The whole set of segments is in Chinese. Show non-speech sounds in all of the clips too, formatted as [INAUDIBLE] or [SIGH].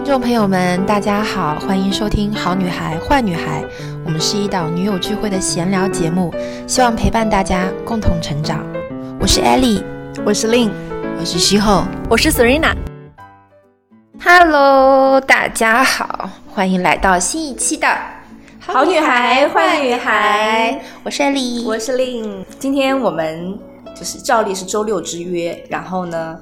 听众朋友们，大家好，欢迎收听《好女孩坏女孩》，我们是一档女友聚会的闲聊节目，希望陪伴大家共同成长。我是 Ellie，我是 Lin，我是西后，我是 Serena。Hello，大家好，欢迎来到新一期的《好女孩坏女孩》，我是 Ellie，我是 Lin。今天我们就是照例是周六之约，然后呢，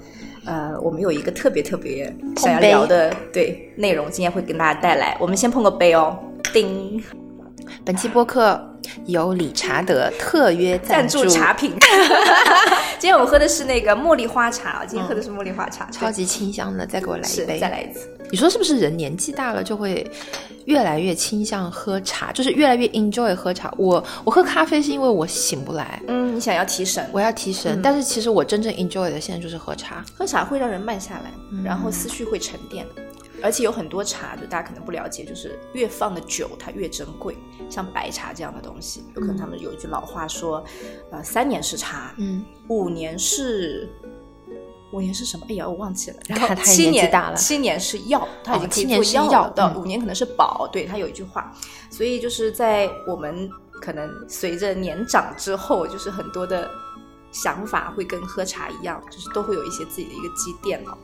呃，我们有一个特别特别想要聊的对内容，今天会跟大家带来。我们先碰个杯哦，叮。本期播客由理查德特约赞助茶品。[LAUGHS] 今天我们喝的是那个茉莉花茶，今天喝的是茉莉花茶，超级清香的。再给我来一杯，再来一次。你说是不是人年纪大了就会越来越倾向喝茶，就是越来越 enjoy 喝茶？我我喝咖啡是因为我醒不来，嗯，你想要提神，我要提神。但是其实我真正 enjoy 的现在就是喝茶，喝茶会让人慢下来，然后思绪会沉淀。而且有很多茶，就大家可能不了解，就是越放的久，它越珍贵。像白茶这样的东西，有可能他们有一句老话说，呃，三年是茶，嗯，五年是五年是什么？哎呀，我忘记了。然后七年大了，七年是药，它已经可以做药的。五年可能是宝，对，它有一句话。所以就是在我们可能随着年长之后，就是很多的想法会跟喝茶一样，就是都会有一些自己的一个积淀了。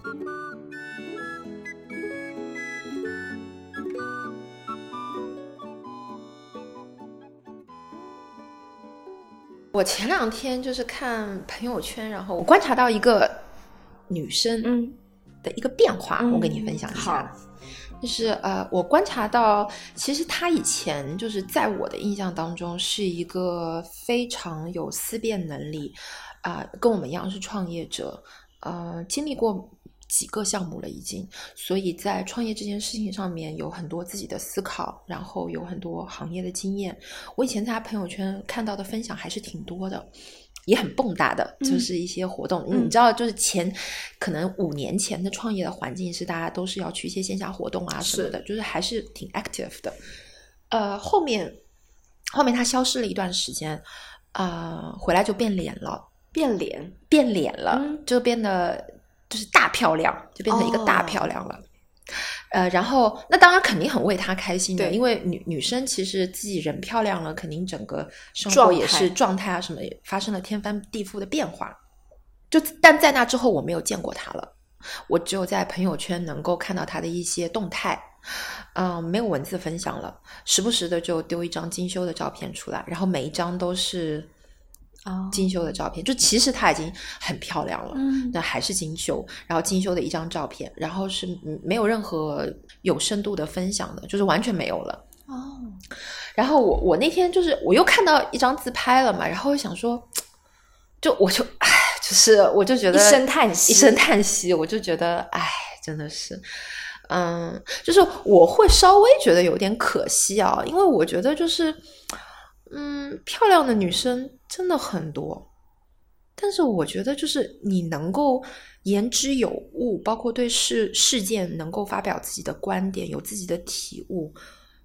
我前两天就是看朋友圈，然后我观察到一个女生嗯的一个变化，我跟你分享一下。就是呃，我观察到，其实她以前就是在我的印象当中是一个非常有思辨能力啊，跟我们一样是创业者，呃，经历过。几个项目了已经，所以在创业这件事情上面有很多自己的思考，然后有很多行业的经验。我以前在他朋友圈看到的分享还是挺多的，也很蹦跶的，就是一些活动。你知道，就是前可能五年前的创业的环境是大家都是要去一些线下活动啊什么的，就是还是挺 active 的。呃，后面后面他消失了一段时间，啊，回来就变脸了，变脸变脸了，就变得。就是大漂亮，就变成一个大漂亮了，呃，然后那当然肯定很为她开心的，因为女女生其实自己人漂亮了，肯定整个生活也是状态啊什么也发生了天翻地覆的变化。就但在那之后我没有见过她了，我只有在朋友圈能够看到她的一些动态，嗯，没有文字分享了，时不时的就丢一张精修的照片出来，然后每一张都是。精修的照片，就其实它已经很漂亮了，嗯，那还是精修，然后精修的一张照片，然后是没有任何有深度的分享的，就是完全没有了。哦，然后我我那天就是我又看到一张自拍了嘛，然后想说，就我就唉，就是我就觉得一声叹息，一声叹息，我就觉得唉，真的是，嗯，就是我会稍微觉得有点可惜啊，因为我觉得就是。嗯，漂亮的女生真的很多，但是我觉得就是你能够言之有物，包括对事事件能够发表自己的观点，有自己的体悟，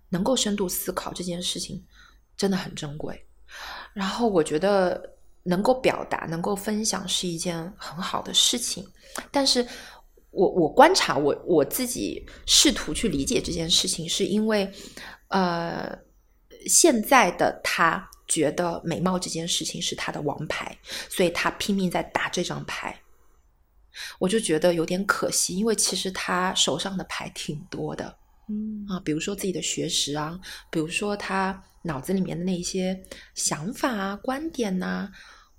能够深度思考这件事情真的很珍贵。然后我觉得能够表达、能够分享是一件很好的事情。但是我我观察我我自己试图去理解这件事情，是因为呃。现在的他觉得美貌这件事情是他的王牌，所以他拼命在打这张牌。我就觉得有点可惜，因为其实他手上的牌挺多的，嗯啊，比如说自己的学识啊，比如说他脑子里面的那些想法啊、观点呐，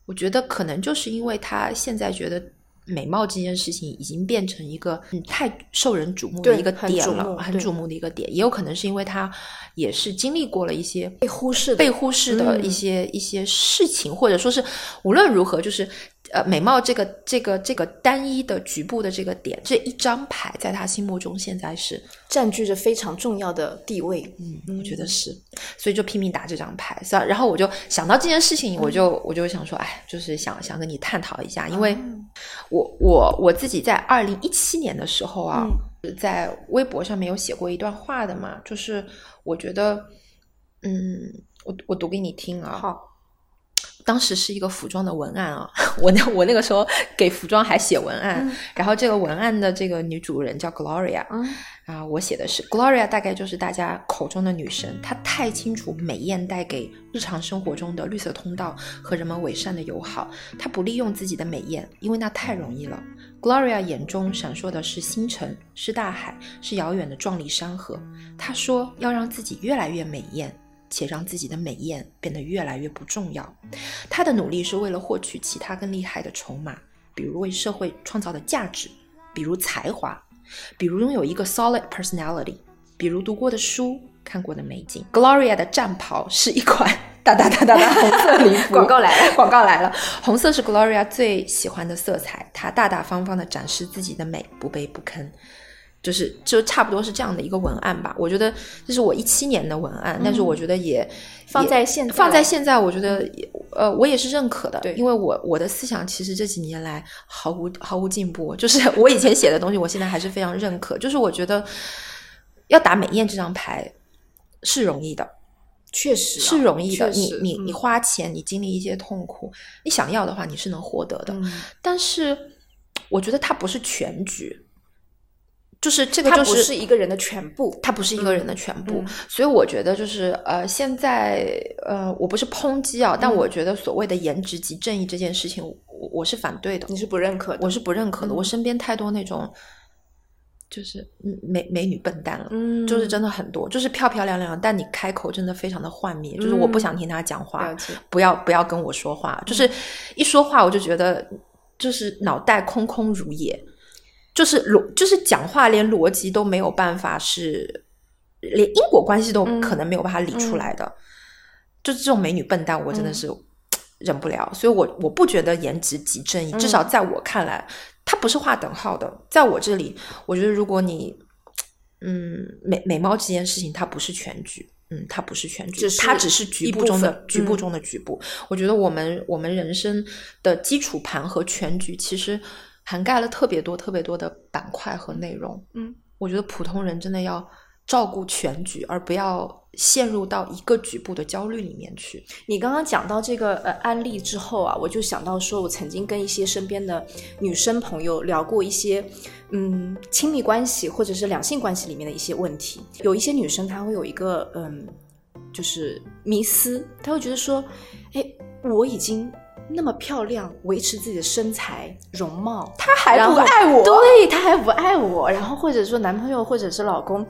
我觉得可能就是因为他现在觉得。美貌这件事情已经变成一个嗯太受人瞩目的一个点了，很瞩目的一个点，也有可能是因为他也是经历过了一些被忽视、被忽视的一些一些事情，或者说是无论如何就是。呃，美貌这个这个这个单一的局部的这个点，这一张牌在他心目中现在是占据着非常重要的地位。嗯，我觉得是，所以就拼命打这张牌。是吧？然后我就想到这件事情，我就我就想说，哎，就是想想跟你探讨一下，因为我我我自己在二零一七年的时候啊，在微博上面有写过一段话的嘛，就是我觉得，嗯，我我读给你听啊。好。当时是一个服装的文案啊，[LAUGHS] 我那我那个时候给服装还写文案，然后这个文案的这个女主人叫 Gloria，啊，我写的是 Gloria，大概就是大家口中的女神，她太清楚美艳带给日常生活中的绿色通道和人们伪善的友好，她不利用自己的美艳，因为那太容易了。Gloria 眼中闪烁的是星辰，是大海，是遥远的壮丽山河。她说要让自己越来越美艳。且让自己的美艳变得越来越不重要。他的努力是为了获取其他更厉害的筹码，比如为社会创造的价值，比如才华，比如拥有一个 solid personality，比如读过的书、看过的美景。Gloria 的战袍是一款哒哒哒哒哒红色礼服。[LAUGHS] 广告来了，[LAUGHS] 广告来了。红色是 Gloria 最喜欢的色彩，她大大方方的展示自己的美，不卑不吭。就是就差不多是这样的一个文案吧，我觉得这是我一七年的文案，但是我觉得也放在现放在现在，我觉得呃我也是认可的，对，因为我我的思想其实这几年来毫无毫无进步，就是我以前写的东西，我现在还是非常认可，就是我觉得要打美艳这张牌是容易的，确实是容易的，你你你花钱，你经历一些痛苦，你想要的话你是能获得的，但是我觉得它不是全局。就是这个，就是不是一个人的全部，它不是一个人的全部，所以我觉得就是呃，现在呃，我不是抨击啊，但我觉得所谓的颜值即正义这件事情，我我是反对的。你是不认可？的？我是不认可的。我身边太多那种就是美美女笨蛋了，嗯，就是真的很多，就是漂漂亮亮，但你开口真的非常的幻灭，就是我不想听他讲话，不要不要跟我说话，就是一说话我就觉得就是脑袋空空如也。就是逻，就是讲话连逻辑都没有办法，是连因果关系都可能没有办法理出来的。就是这种美女笨蛋，我真的是忍不了。所以，我我不觉得颜值即正义，至少在我看来，它不是画等号的。在我这里，我觉得如果你，嗯，美美貌这件事情，它不是全局，嗯，它不是全局，它只是局部中的局部中的局部。我觉得我们我们人生的基础盘和全局，其实。涵盖了特别多、特别多的板块和内容。嗯，我觉得普通人真的要照顾全局，而不要陷入到一个局部的焦虑里面去。你刚刚讲到这个呃案例之后啊，我就想到说，我曾经跟一些身边的女生朋友聊过一些嗯亲密关系或者是两性关系里面的一些问题。有一些女生她会有一个嗯，就是迷思，她会觉得说，哎，我已经。那么漂亮，维持自己的身材容貌，他还不爱我，对他还不爱我，然后或者说男朋友或者是老公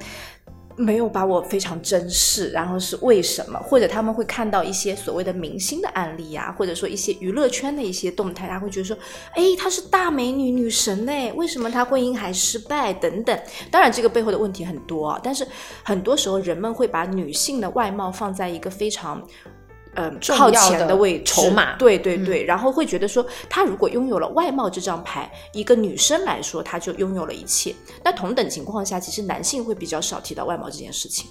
没有把我非常珍视，然后是为什么？或者他们会看到一些所谓的明星的案例呀，或者说一些娱乐圈的一些动态，他会觉得说，哎，她是大美女女神呢，为什么她婚姻还失败？等等。当然，这个背后的问题很多啊，但是很多时候人们会把女性的外貌放在一个非常。嗯，靠前的位筹码，对对对，然后会觉得说，他如果拥有了外貌这张牌，一个女生来说，他就拥有了一切。那同等情况下，其实男性会比较少提到外貌这件事情。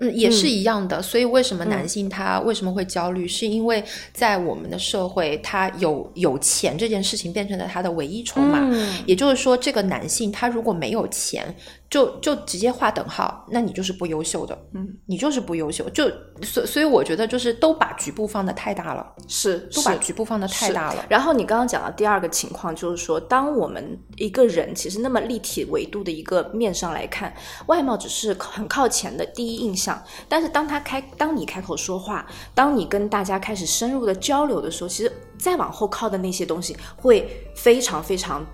嗯，也是一样的。所以为什么男性他为什么会焦虑？是因为在我们的社会，他有有钱这件事情变成了他的唯一筹码。嗯，也就是说，这个男性他如果没有钱。就就直接划等号，那你就是不优秀的，嗯，你就是不优秀，就所所以我觉得就是都把局部放的太大了，是都把局部放的太大了。然后你刚刚讲的第二个情况就是说，当我们一个人其实那么立体维度的一个面上来看，外貌只是很靠前的第一印象，但是当他开，当你开口说话，当你跟大家开始深入的交流的时候，其实再往后靠的那些东西会非常非常。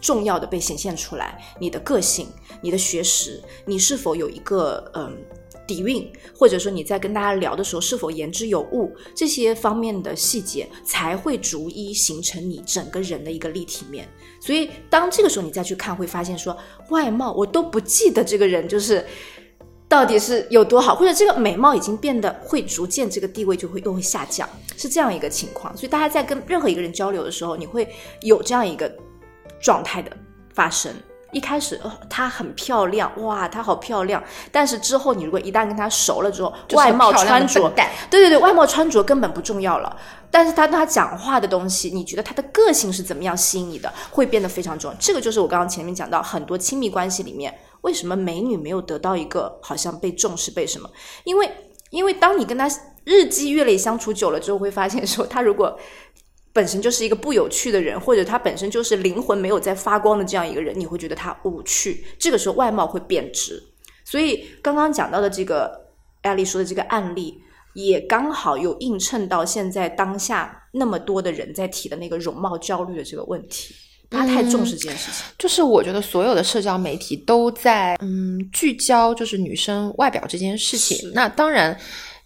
重要的被显现出来，你的个性、你的学识，你是否有一个嗯底蕴，或者说你在跟大家聊的时候是否言之有物，这些方面的细节才会逐一形成你整个人的一个立体面。所以当这个时候你再去看，会发现说外貌我都不记得这个人就是到底是有多好，或者这个美貌已经变得会逐渐这个地位就会又会下降，是这样一个情况。所以大家在跟任何一个人交流的时候，你会有这样一个。状态的发生，一开始哦，她很漂亮，哇，她好漂亮。但是之后，你如果一旦跟她熟了之后，外貌穿着，对对对，外貌穿着根本不重要了。但是她她讲话的东西，你觉得她的个性是怎么样吸引你的，会变得非常重要。这个就是我刚刚前面讲到，很多亲密关系里面，为什么美女没有得到一个好像被重视，被什么？因为因为当你跟她。日积月累相处久了之后，会发现说，她如果本身就是一个不有趣的人，或者他本身就是灵魂没有在发光的这样一个人，你会觉得他无趣。这个时候外貌会贬值。所以刚刚讲到的这个艾丽说的这个案例，也刚好有映衬到现在当下那么多的人在提的那个容貌焦虑的这个问题。他太重视这件事情，就是我觉得所有的社交媒体都在嗯聚焦，就是女生外表这件事情。那当然。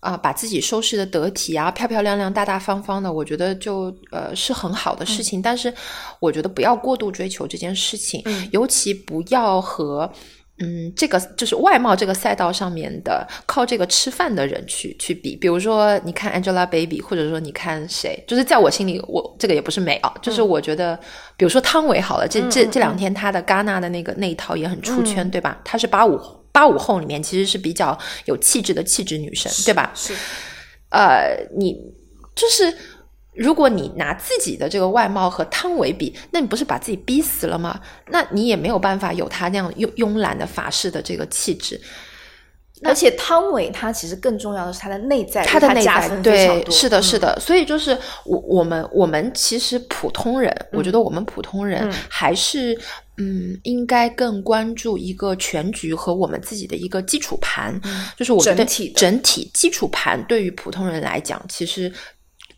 啊，把自己收拾的得体啊，漂漂亮亮、大大方方的，我觉得就呃是很好的事情。但是，我觉得不要过度追求这件事情，尤其不要和嗯这个就是外貌这个赛道上面的靠这个吃饭的人去去比。比如说，你看 Angelababy，或者说你看谁，就是在我心里，我这个也不是美啊，就是我觉得，比如说汤唯好了，这这这两天她的戛纳的那个那一套也很出圈，对吧？她是八五。八五后里面其实是比较有气质的气质女神，对吧？是，呃，你就是如果你拿自己的这个外貌和汤唯比，那你不是把自己逼死了吗？那你也没有办法有她那样慵慵懒的法式的这个气质。而且汤唯她其实更重要的是她的内在，她的内在对，是的，是的。所以就是我我们我们其实普通人，我觉得我们普通人还是。嗯，应该更关注一个全局和我们自己的一个基础盘，就是我觉得整体基础盘对于普通人来讲，其实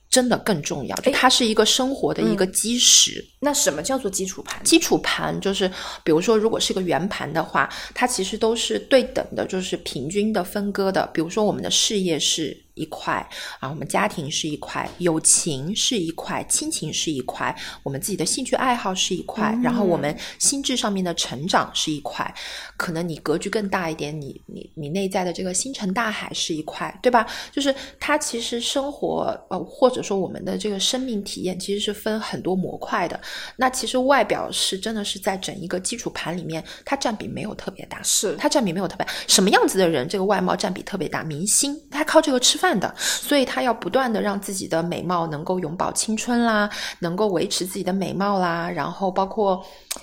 真的更重要，就它是一个生活的一个基石。那什么叫做基础盘？基础盘就是，比如说，如果是个圆盘的话，它其实都是对等的，就是平均的分割的。比如说，我们的事业是。一块啊，我们家庭是一块，友情是一块，亲情是一块，我们自己的兴趣爱好是一块，然后我们心智上面的成长是一块，可能你格局更大一点，你你你内在的这个星辰大海是一块，对吧？就是它其实生活呃，或者说我们的这个生命体验其实是分很多模块的。那其实外表是真的是在整一个基础盘里面，它占比没有特别大，是它占比没有特别什么样子的人，这个外貌占比特别大，明星他靠这个吃饭。的，所以他要不断的让自己的美貌能够永葆青春啦，能够维持自己的美貌啦，然后包括，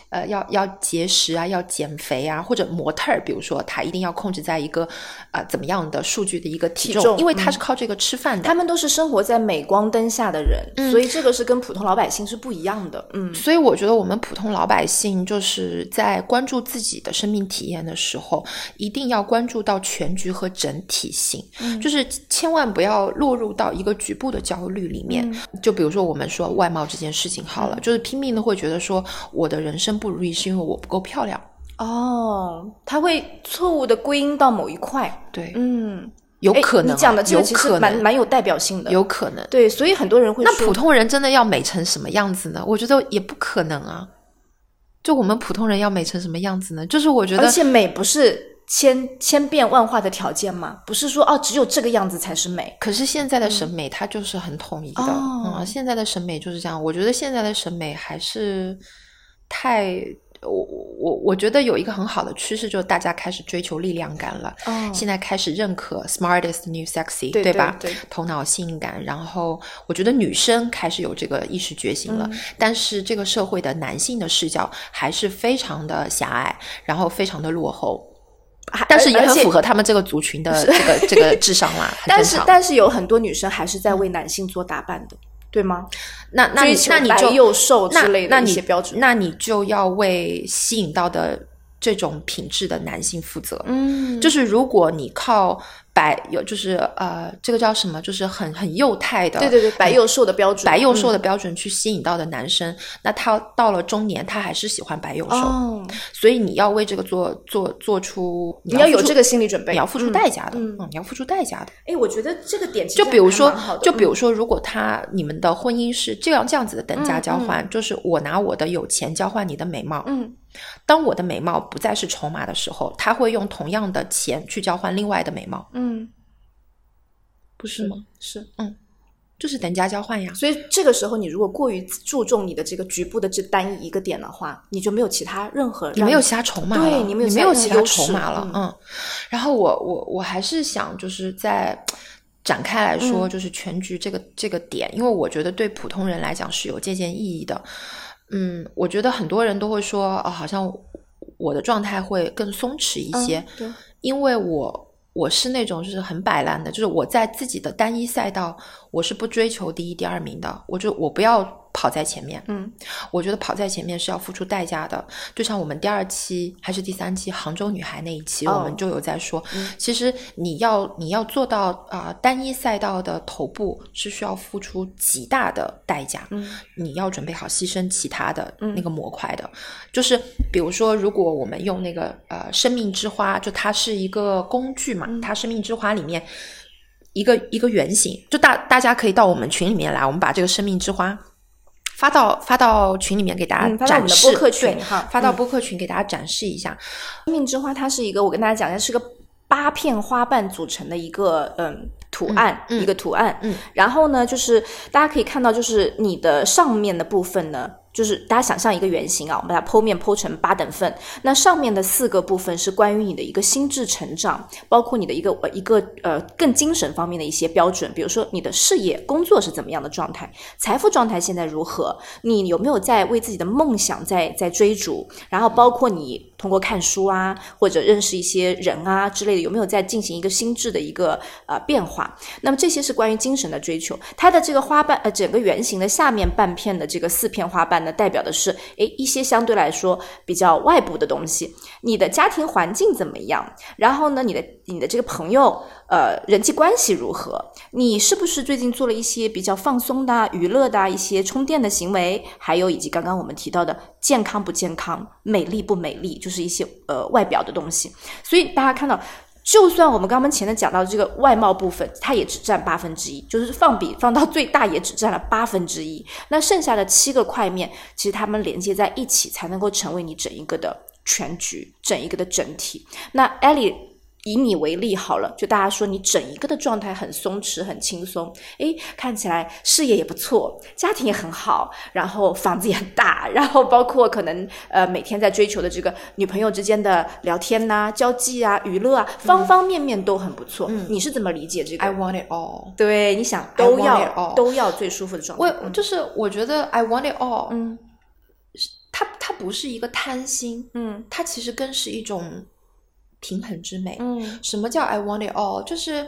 呃，要要节食啊，要减肥啊，或者模特儿，比如说他一定要控制在一个啊怎么样的数据的一个体重，因为他是靠这个吃饭的。他们都是生活在镁光灯下的人，所以这个是跟普通老百姓是不一样的。嗯，所以我觉得我们普通老百姓就是在关注自己的生命体验的时候，一定要关注到全局和整体性，就是千万不要落入到一个局部的焦虑里面。就比如说我们说外貌这件事情好了，就是拼命的会觉得说我的人生不如意是因为我不够漂亮。哦，他会错误的归因到某一块。对，嗯，有可能。你讲的这个其实蛮蛮有代表性的。有可能。对，所以很多人会。那普通人真的要美成什么样子呢？我觉得也不可能啊。就我们普通人要美成什么样子呢？就是我觉得，而且美不是。千千变万化的条件吗？不是说哦，只有这个样子才是美。可是现在的审美它就是很统一的，嗯，现在的审美就是这样。我觉得现在的审美还是太，我我我觉得有一个很好的趋势，就是大家开始追求力量感了。哦，现在开始认可 smartest new sexy，对吧？对，头脑性感。然后我觉得女生开始有这个意识觉醒了，但是这个社会的男性的视角还是非常的狭隘，然后非常的落后。但是也很符合他们这个族群的这个这个 [LAUGHS] 智商啦。但是但是有很多女生还是在为男性做打扮的，对吗？那那那你就又瘦之类的一些标准，那你就要为吸引到的这种品质的男性负责。嗯，就是如果你靠。白有就是呃，这个叫什么？就是很很幼态的，对对对，白幼瘦的标准，白幼瘦的标准去吸引到的男生，那他到了中年，他还是喜欢白幼瘦，所以你要为这个做做做出，你要有这个心理准备，你要付出代价的，嗯，你要付出代价的。哎，我觉得这个点就比如说，就比如说，如果他你们的婚姻是这样这样子的等价交换，就是我拿我的有钱交换你的美貌，嗯。当我的美貌不再是筹码的时候，他会用同样的钱去交换另外的美貌。嗯，不是吗？是，嗯，就是等价交换呀。所以这个时候，你如果过于注重你的这个局部的这单一一个点的话，你就没有其他任何，你没有其他筹码了，对，你没有其他筹码了。嗯，然后我我我还是想就是在展开来说，就是全局这个这个点，因为我觉得对普通人来讲是有借鉴意义的。嗯，我觉得很多人都会说，哦，好像我的状态会更松弛一些，对，因为我我是那种就是很摆烂的，就是我在自己的单一赛道，我是不追求第一、第二名的，我就我不要。跑在前面，嗯，我觉得跑在前面是要付出代价的。就像我们第二期还是第三期杭州女孩那一期，我们就有在说，其实你要你要做到啊单一赛道的头部是需要付出极大的代价，嗯，你要准备好牺牲其他的那个模块的。就是比如说，如果我们用那个呃生命之花，就它是一个工具嘛，它生命之花里面一个一个原型，就大大家可以到我们群里面来，我们把这个生命之花。发到发到群里面给大家展示，播客群哈，发到播客群给大家展示一下。生命之花它是一个，我跟大家讲一下，是个八片花瓣组成的一个嗯图案，一个图案。嗯，然后呢，就是大家可以看到，就是你的上面的部分呢。就是大家想象一个圆形啊，我们把它剖面剖成八等份。那上面的四个部分是关于你的一个心智成长，包括你的一个呃一个呃更精神方面的一些标准，比如说你的事业工作是怎么样的状态，财富状态现在如何，你有没有在为自己的梦想在在追逐，然后包括你通过看书啊或者认识一些人啊之类的，有没有在进行一个心智的一个呃变化？那么这些是关于精神的追求。它的这个花瓣呃整个圆形的下面半片的这个四片花瓣。呢代表的是，诶，一些相对来说比较外部的东西，你的家庭环境怎么样？然后呢，你的你的这个朋友，呃，人际关系如何？你是不是最近做了一些比较放松的、娱乐的一些充电的行为？还有以及刚刚我们提到的健康不健康、美丽不美丽，就是一些呃外表的东西。所以大家看到。就算我们刚刚前面讲到这个外貌部分，它也只占八分之一，就是放比放到最大也只占了八分之一。那剩下的七个块面，其实它们连接在一起，才能够成为你整一个的全局，整一个的整体。那艾莉。以你为例好了，就大家说你整一个的状态很松弛、很轻松，诶，看起来事业也不错，家庭也很好，然后房子也很大，然后包括可能呃每天在追求的这个女朋友之间的聊天呐、交际啊、娱乐啊，方方面面都很不错。嗯，你是怎么理解这个？I want it all。对，你想都要都要最舒服的状态。我就是我觉得 I want it all。嗯，它它不是一个贪心，嗯，它其实更是一种。平衡之美，嗯，什么叫 I want it all？就是，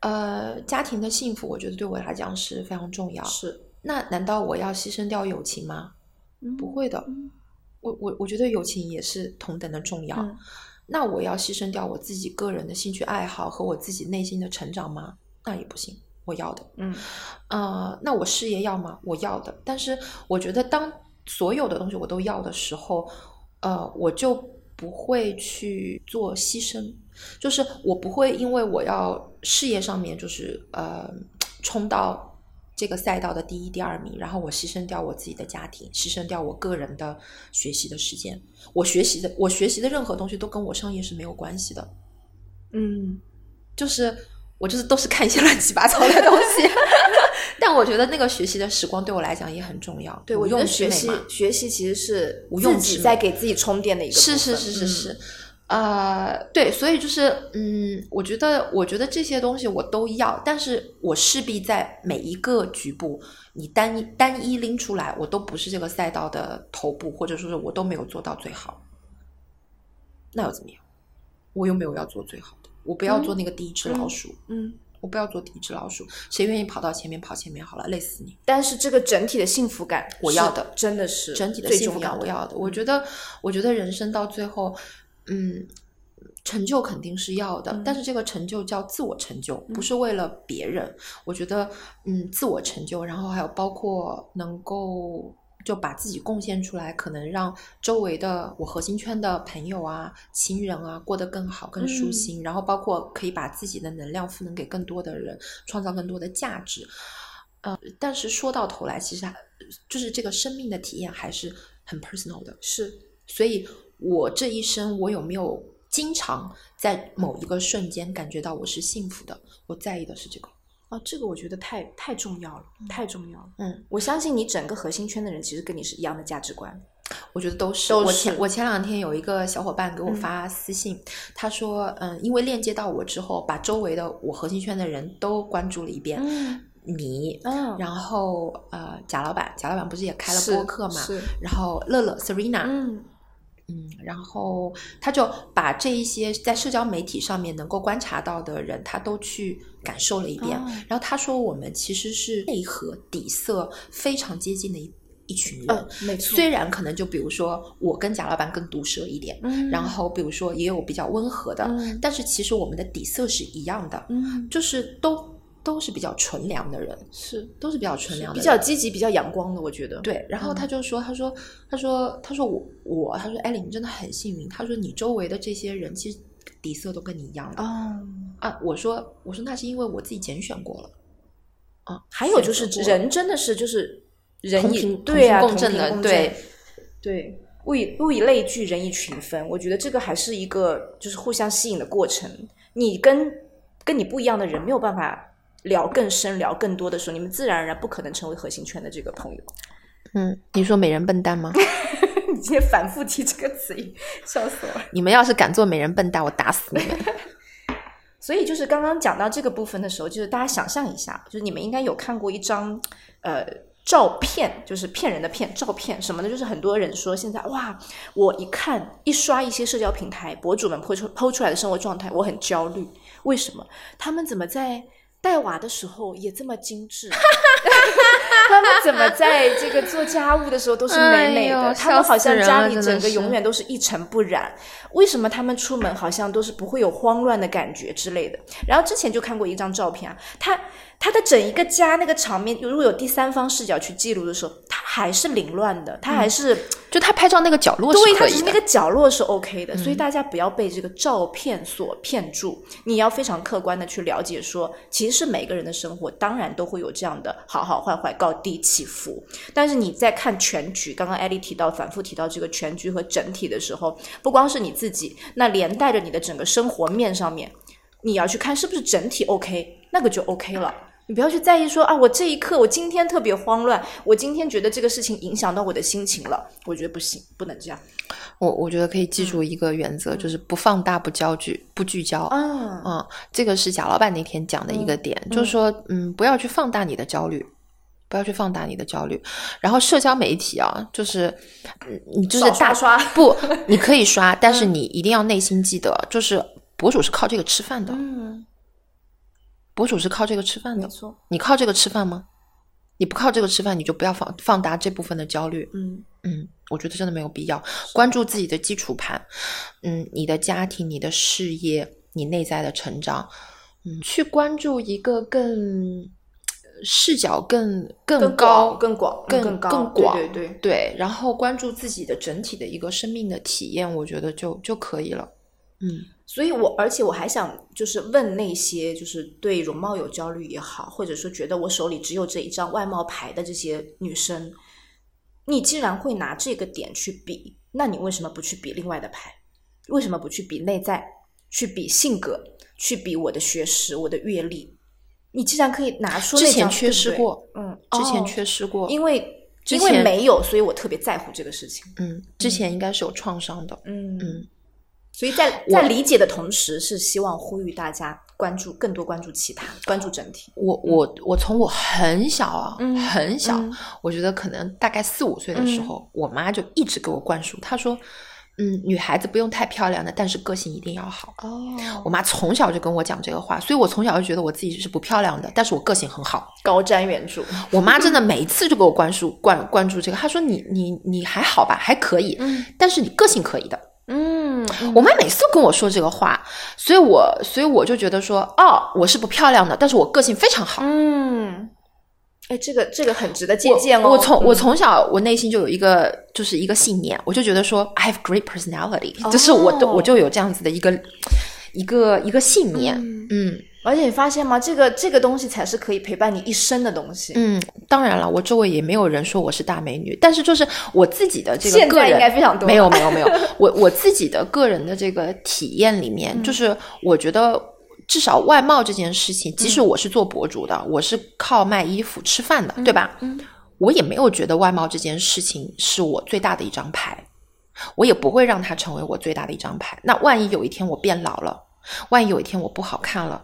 呃，家庭的幸福，我觉得对我来讲是非常重要。是，那难道我要牺牲掉友情吗？不会的，我我我觉得友情也是同等的重要。那我要牺牲掉我自己个人的兴趣爱好和我自己内心的成长吗？那也不行，我要的。嗯，呃，那我事业要吗？我要的。但是我觉得，当所有的东西我都要的时候，呃，我就。不会去做牺牲，就是我不会因为我要事业上面就是呃冲到这个赛道的第一、第二名，然后我牺牲掉我自己的家庭，牺牲掉我个人的学习的时间。我学习的我学习的任何东西都跟我商业是没有关系的。嗯，就是我就是都是看一些乱七八糟的东西。[LAUGHS] 但我觉得那个学习的时光对我来讲也很重要。对，我觉得学习学习其实是自己在给自己充电的一个。是是是是是，呃，对，所以就是嗯，我觉得我觉得这些东西我都要，但是我势必在每一个局部，你单一单一拎出来，我都不是这个赛道的头部，或者说是我都没有做到最好，那又怎么样？我又没有要做最好的，我不要做那个第一只老鼠。嗯。我不要做第一只老鼠，谁愿意跑到前面跑前面好了，累死你。但是这个整体的幸福感，我要的真的是整体的幸福感，我要的。我觉得，我觉得人生到最后，嗯，成就肯定是要的，但是这个成就叫自我成就，不是为了别人。我觉得，嗯，自我成就，然后还有包括能够。就把自己贡献出来，可能让周围的我核心圈的朋友啊、亲人啊过得更好、更舒心，然后包括可以把自己的能量赋能给更多的人，创造更多的价值。呃，但是说到头来，其实就是这个生命的体验还是很 personal 的。是，所以我这一生，我有没有经常在某一个瞬间感觉到我是幸福的？我在意的是这个。啊，这个我觉得太太重要了，太重要了。嗯，我相信你整个核心圈的人其实跟你是一样的价值观，我觉得都是。我前我前两天有一个小伙伴给我发私信，他说，嗯，因为链接到我之后，把周围的我核心圈的人都关注了一遍。嗯，你，嗯，然后呃，贾老板，贾老板不是也开了播客嘛？是。然后乐乐，Serena，嗯。嗯，然后他就把这一些在社交媒体上面能够观察到的人，他都去感受了一遍。哦然后他说，我们其实是内核底色非常接近的一一群人。嗯，没错。虽然可能就比如说我跟贾老板更毒舌一点，嗯然后比如说也有比较温和的，嗯但是其实我们的底色是一样的，嗯，就是都都是比较纯良的人，是都是比较纯良的比，较积极、比较阳光的，我觉得。对，然后他就说，他说，他说，他说我我，他说，艾琳，你真的很幸运。他说你周围的这些人其实底色都跟你一样的、哦，啊。我说，我说那是因为我自己拣选过了。啊，还有就是人真的是就是人以对啊，共振的对对，物以物以类聚，人以群分。我觉得这个还是一个就是互相吸引的过程。你跟跟你不一样的人没有办法聊更深、聊更多的时候，你们自然而然不可能成为核心圈的这个朋友。嗯，你说美人笨蛋吗？[LAUGHS] 你今天反复提这个词，笑死我了。你们要是敢做美人笨蛋，我打死你们。[LAUGHS] 所以就是刚刚讲到这个部分的时候，就是大家想象一下，就是你们应该有看过一张呃照片，就是骗人的骗照片什么呢，就是很多人说现在哇，我一看一刷一些社交平台博主们抛出抛出来的生活状态，我很焦虑。为什么？他们怎么在带娃的时候也这么精致？[LAUGHS] 他们怎么在这个做家务的时候都是美美的？哎他们好像家里整个永远都是一尘不染。为什么他们出门好像都是不会有慌乱的感觉之类的？然后之前就看过一张照片啊，他他的整一个家那个场面，如果有第三方视角去记录的时候，他还是凌乱的，他还是、就他拍照那个角落对，是可以的他只是那。个角落是 OK 的，所以大家不要被这个照片所骗住，你要非常客观的去了解说，其实是每个人的生活当然都会有这样的好好坏坏、高低起伏，但是你在看全局，刚刚艾丽提到反复提到这个全局和整体的时候，不光是你自己，那连带着你的整个生活面上面，你要去看是不是整体 OK，那个就 OK 了。你不要去在意说啊，我这一刻我今天特别慌乱，我今天觉得这个事情影响到我的心情了，我觉得不行，不能这样我我觉得可以记住一个原则，就是不放大、不焦聚、不聚焦。啊。嗯，这个是贾老板那天讲的一个点，就是说，嗯，不要去放大你的焦虑，不要去放大你的焦虑。然后社交媒体啊，就是，嗯你就是大刷刷不，[LAUGHS] 你可以刷，但是你一定要内心记得，就是博主是靠这个吃饭的，嗯，博主是靠这个吃饭的。没错，你靠这个吃饭吗？你不靠这个吃饭，你就不要放放大这部分的焦虑。嗯嗯，我觉得真的没有必要。关注自己的基础盘，嗯，你的家庭、你的事业、你内在的成长，嗯，去关注一个更呃视角更更更高、广更广更更广，对对对对，然后关注自己的整体的一个生命的体验，我觉得就就可以了。嗯所以我而且我还想就是问那些就是对容貌有焦虑也好，或者说觉得我手里只有这一张外貌牌的这些女生，你既然会拿这个点去比，那你为什么不去比另外的牌？为什么不去比内在？去比性格？去比我的学识、我的阅历？你既然可以拿出之前缺失对对过嗯，之前哦缺失过，因为因为之前没有，所以我特别在乎这个事情。嗯，之前应该是有创伤的。嗯嗯，所以在在理解的同时，是希望呼吁大家关注更多关注其他，关注整体。我我我从我很小啊，嗯很小，嗯我觉得可能大概四五岁的时候，我妈就一直给我灌输，她说，嗯，女孩子不用太漂亮的，但是个性一定要好。哦我妈从小就跟我讲这个话，所以我从小就觉得我自己是不漂亮的，但是我个性很好。高瞻远瞩。我妈真的每一次就给我灌输灌灌注这个，她说你你你还好吧，还可以，嗯但是你个性可以的。嗯，我妈每次都跟我说这个话，所以我所以我就觉得说，哦，我是不漂亮的，但是我个性非常好。嗯，哎，这个这个很值得借鉴哦。我从我嗯从小我内心就有一个就是一个信念，我就觉得说 I have great personality，、哦就是我都我就有这样子的一个一个一个信念。嗯嗯而且你发现吗？这个这个东西才是可以陪伴你一生的东西。嗯，当然了，我周围也没有人说我是大美女，但是就是我自己的这个个人现在应该非常多没有没有没有，[LAUGHS] 我我自己的个人的这个体验里嗯面，就是我觉得至少外貌这件事情，即使嗯我是做博主的，我是靠卖衣服吃饭的，对吧？嗯我也没有觉得外貌这件事情是我最大的一张牌，我也不会让它成为我最大的一张牌。那万一有一天我变老了，万一有一天我不好看了。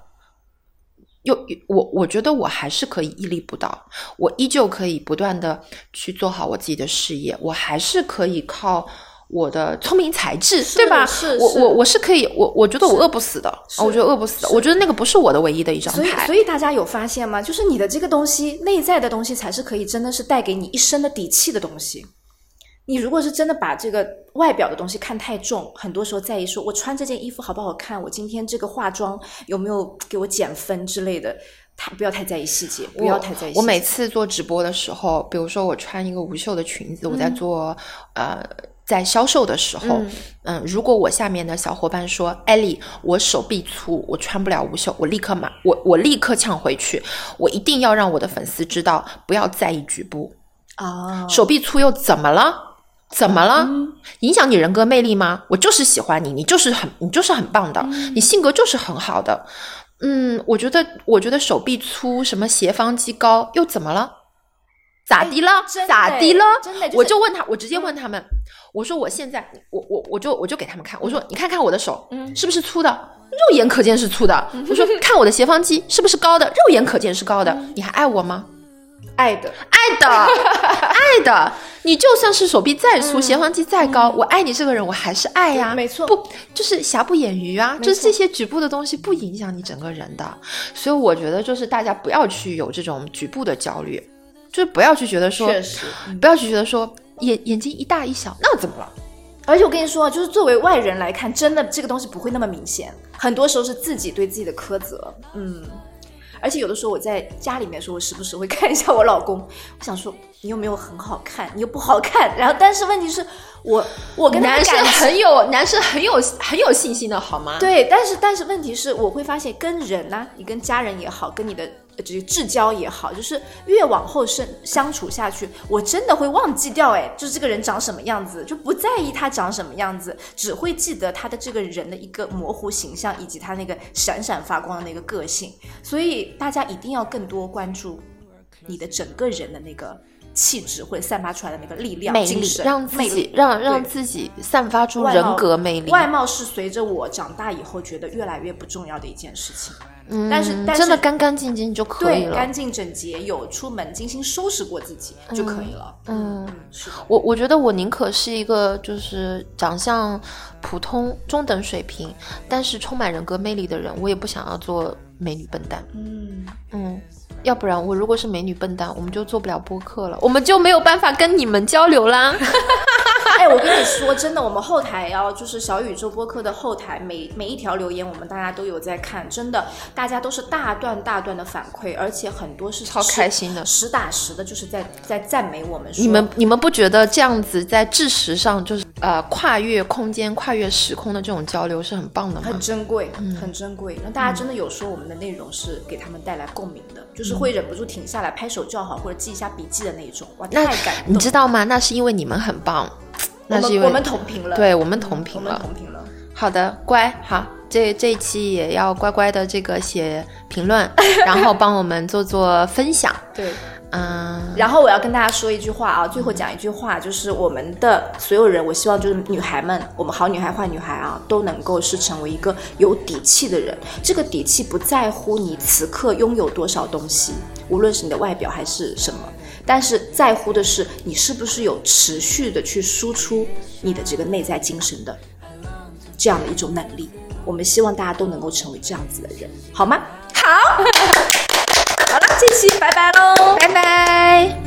又我我觉得我还是可以屹立不倒，我依旧可以不断的去做好我自己的事业，我还是可以靠我的聪明才智，对吧？我我我是可以，我我觉得我饿不死的，是我觉得饿不死的，我觉得那个不是我的唯一的一张所以，牌所。以大家有发现吗？就是你的这个东西，内在的东西才是可以真的是带给你一生的底气的东西。你如果是真的把这个外表的东西看太重，很多时候在意说我穿这件衣服好不好看，我今天这个化妆有没有给我减分之类的，太不要太在意细节，不要太在意细节。我每次做直播的时候，比如说我穿一个无袖的裙子，我在做呃在销售的时候，嗯嗯如果我下面的小伙伴说艾丽，我手臂粗，我穿不了无袖，我立刻马我我立刻呛回去，我一定要让我的粉丝知道，不要在意局部，啊，手臂粗又怎么了？怎么了？影响你人格魅力吗？我就是喜欢你，你就是很，你就是很棒的，你性格就是很好的。嗯，我觉得，我觉得手臂粗，什么斜方肌高，又怎么了？咋的了？咋的了？真的就是我就问他，我直接问他们，我说我现在，我我我就我就给他们看，我说你看看我的手，嗯是不是粗的？肉眼可见是粗的。我说 [LAUGHS] 看我的斜方肌是不是高的？肉眼可见是高的。你还爱我吗？爱的，爱的，[LAUGHS] 爱的。你就算是手臂再粗，斜方肌再高，我爱你这个人，我还是爱呀、嗯没错不就是瑕不掩瑜啊？就是这些局部的东西不影响你整个人的。所以我觉得，就是大家不要去有这种局部的焦虑，就是不要去觉得说，确实。不要去觉得说眼眼睛一大一小，那怎么了？而且我跟你说，就是作为外人来看，真的这个东西不会那么明显，很多时候是自己对自己的苛责。嗯，而且有的时候我在家里面的时候，我时不时会看一下我老公，[LAUGHS] 我想说你又没有很好看，你又不好看，然后但是问题是我我跟男生很有男生很有很有信心的好吗？对，但是但是问题是，我会发现跟人呢、你跟家人也好，跟你的呃这个至交也好，就是越往后生相处下去，我真的会忘记掉，哎，就是这个人长什么样子，就不在意他长什么样子，只会记得他的这个人的一个模糊形象，以及他那个闪闪发光的那个个性。所以大家一定要更多关注你的整个人的那个气质，会散发出来的那个力量、魅力，精神、让自己让让自己散发出人格魅力。外貌是随着我长大以后觉得越来越不重要的一件事情。嗯但是但是真的干干净净就可以对，了。干净整洁，有出门精心收拾过自己就可以了。嗯嗯，是的，我我觉得我宁可是一个就是长相普通中等水平，但是充满人格魅力的人，我也不想要做美女笨蛋。嗯，嗯，要不然我如果是美女笨蛋，我们就做不了播客了，我们就没有办法跟你们交流啦。[LAUGHS] 哎，我跟你说，真的，我们后台要就是小宇宙播客的后台，每每一条留言，我们大家都有在看，真的，大家都是大段大段的反馈，而且很多是超开心的实打实的，就是在在赞美我们说。你们你们不觉得这样子在知识上就是呃跨越空间、跨越时空的这种交流是很棒的吗很？珍贵，嗯很珍贵。那大家真的有说我们的内容是给他们带来共鸣的，就是会忍不住停下来拍手叫好或者记一下笔记的那种，哇，太感动。你知道吗？那是因为你们很棒，那是因为我们同频了，对我们同频了。同频了。好的，乖，好，这这一期也要乖乖的这个写评论，[LAUGHS] 然后帮我们做做分享。[LAUGHS] 对，嗯，然后我要跟大家说一句话啊，最后讲一句话，就是我们的所有人，我希望就是女孩们，我们好女孩坏女孩啊，都能够是成为一个有底气的人。这个底气不在乎你此刻拥有多少东西，无论是你的外表还是什么，但是在乎的是你是不是有持续的去输出你的这个内在精神的这样的一种能力。我们希望大家都能够成为这样子的人，好吗？好，[LAUGHS] 好了，这期拜拜喽，拜拜。